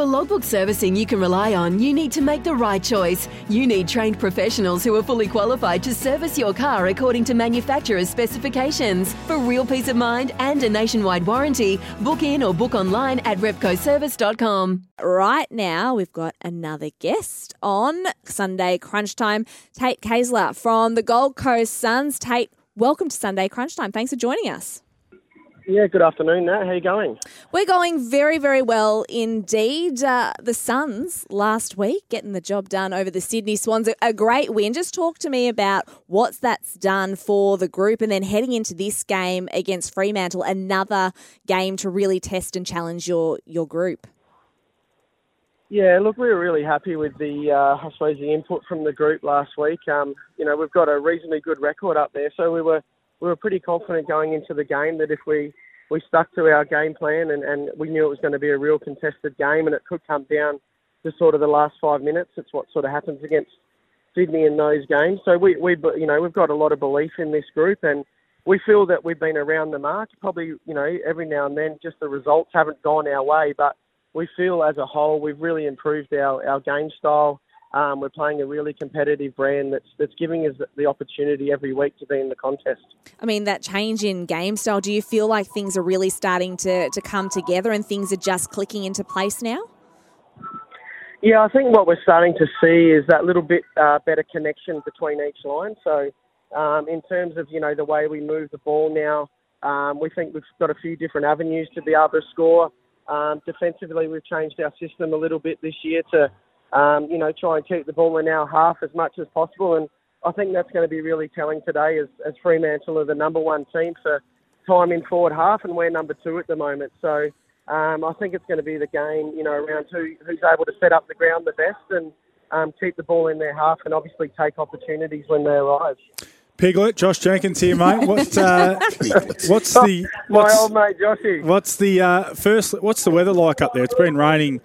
For logbook servicing you can rely on, you need to make the right choice. You need trained professionals who are fully qualified to service your car according to manufacturer's specifications. For real peace of mind and a nationwide warranty, book in or book online at repcoservice.com. Right now, we've got another guest on Sunday Crunch Time, Tate Kaesler from the Gold Coast Suns. Tate, welcome to Sunday Crunch Time. Thanks for joining us. Yeah, good afternoon, Nat. How you going? We're going very, very well indeed. Uh, the Suns last week getting the job done over the Sydney Swans, a, a great win. Just talk to me about what that's done for the group, and then heading into this game against Fremantle, another game to really test and challenge your your group. Yeah, look, we were really happy with the, uh, I suppose, the input from the group last week. Um, you know, we've got a reasonably good record up there, so we were we were pretty confident going into the game that if we, we stuck to our game plan and, and we knew it was going to be a real contested game and it could come down to sort of the last five minutes. It's what sort of happens against Sydney in those games. So we, we you know, we've got a lot of belief in this group and we feel that we've been around the mark. Probably, you know, every now and then just the results haven't gone our way, but we feel as a whole we've really improved our, our game style um, we're playing a really competitive brand that's that's giving us the opportunity every week to be in the contest. I mean, that change in game style. Do you feel like things are really starting to to come together and things are just clicking into place now? Yeah, I think what we're starting to see is that little bit uh, better connection between each line. So, um, in terms of you know the way we move the ball now, um, we think we've got a few different avenues to be able to score. Um, defensively, we've changed our system a little bit this year to um, you know, try and keep the ball in our half as much as possible. And I think that's going to be really telling today as, as Fremantle are the number one team for time in forward half, and we're number two at the moment. So um, I think it's going to be the game, you know, around who, who's able to set up the ground the best and um, keep the ball in their half and obviously take opportunities when they arrive. Piglet, Josh Jenkins here, mate. What, uh, what's the what's, my old mate Joshy? What's the uh, first? What's the weather like up there? It's been raining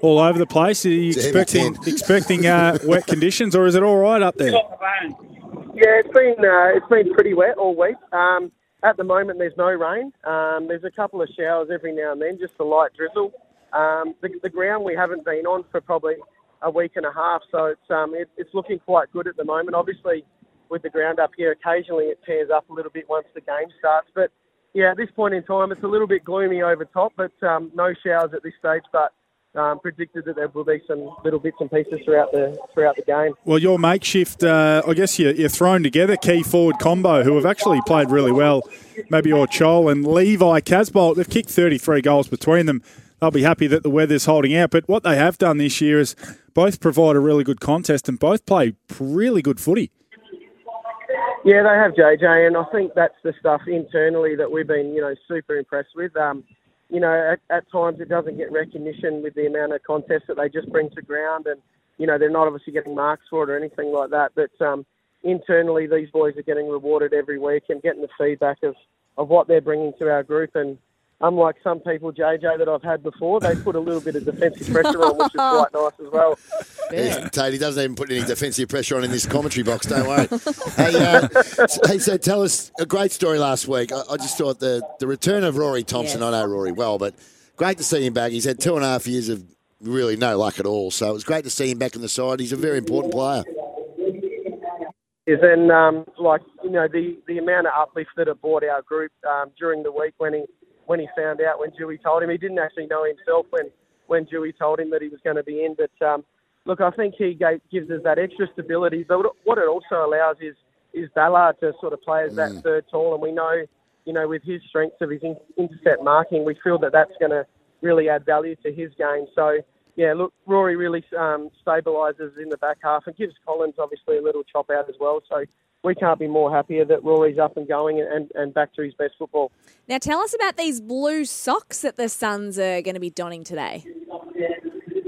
all over the place. Are you expecting expecting uh, wet conditions, or is it all right up there? Yeah, it's been uh, it's been pretty wet all week. Um, at the moment, there's no rain. Um, there's a couple of showers every now and then, just a light drizzle. Um, the, the, ground we haven't been on for probably a week and a half, so it's um, it, it's looking quite good at the moment. Obviously, with the ground up here, occasionally it tears up a little bit once the game starts, but yeah, at this point in time, it's a little bit gloomy over top, but um, no showers at this stage. But um, predicted that there will be some little bits and pieces throughout the throughout the game. Well, your makeshift, uh, I guess you're, you're, thrown together key forward combo who have actually played really well. Mabior Chol and Levi Casboult. They've kicked 33 goals between them. They'll be happy that the weather's holding out. But what they have done this year is both provide a really good contest and both play really good footy. Yeah, they have JJ, and I think that's the stuff internally that we've been, you know, super impressed with. Um, you know, at, at times it doesn't get recognition with the amount of contests that they just bring to ground, and you know they're not obviously getting marks for it or anything like that. But um, internally, these boys are getting rewarded every week and getting the feedback of of what they're bringing to our group and unlike some people, JJ, that I've had before, they put a little bit of defensive pressure on, which is quite nice as well. Yeah. Tate, he doesn't even put any defensive pressure on in this commentary box, don't worry. hey, uh, hey, so tell us a great story last week. I, I just thought the, the return of Rory Thompson, yes. I know Rory well, but great to see him back. He's had two and a half years of really no luck at all, so it was great to see him back in the side. He's a very important player. Is and um, like you know the the amount of uplift that it brought our group um, during the week when he when he found out when Dewey told him. He didn't actually know himself when when Dewey told him that he was going to be in. But um, look, I think he gave, gives us that extra stability. But what it also allows is is Ballard to sort of play as that mm. third tall, and we know, you know, with his strengths of his intercept marking, we feel that that's going to really add value to his game. So. Yeah, look, Rory really um, stabilises in the back half and gives Collins obviously a little chop out as well. So we can't be more happier that Rory's up and going and, and back to his best football. Now, tell us about these blue socks that the Suns are going to be donning today.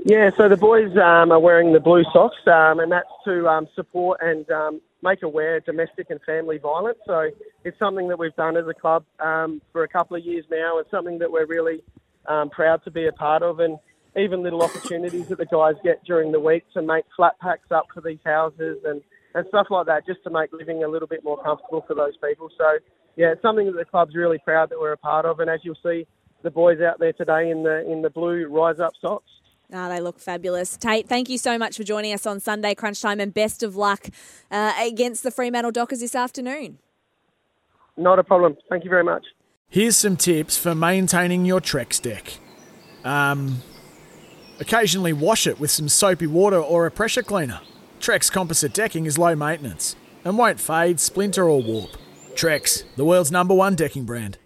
Yeah, so the boys um, are wearing the blue socks, um, and that's to um, support and um, make aware domestic and family violence. So it's something that we've done as a club um, for a couple of years now. It's something that we're really um, proud to be a part of, and even little opportunities that the guys get during the week to make flat packs up for these houses and and stuff like that, just to make living a little bit more comfortable for those people. So, yeah, it's something that the club's really proud that we're a part of. And as you'll see, the boys out there today in the in the blue rise up socks. Ah, they look fabulous. Tate, thank you so much for joining us on Sunday Crunch Time and best of luck uh, against the Fremantle Dockers this afternoon. Not a problem. Thank you very much. Here's some tips for maintaining your Trex deck. Um, occasionally wash it with some soapy water or a pressure cleaner. Trex composite decking is low maintenance and won't fade, splinter, or warp. Trex, the world's number one decking brand.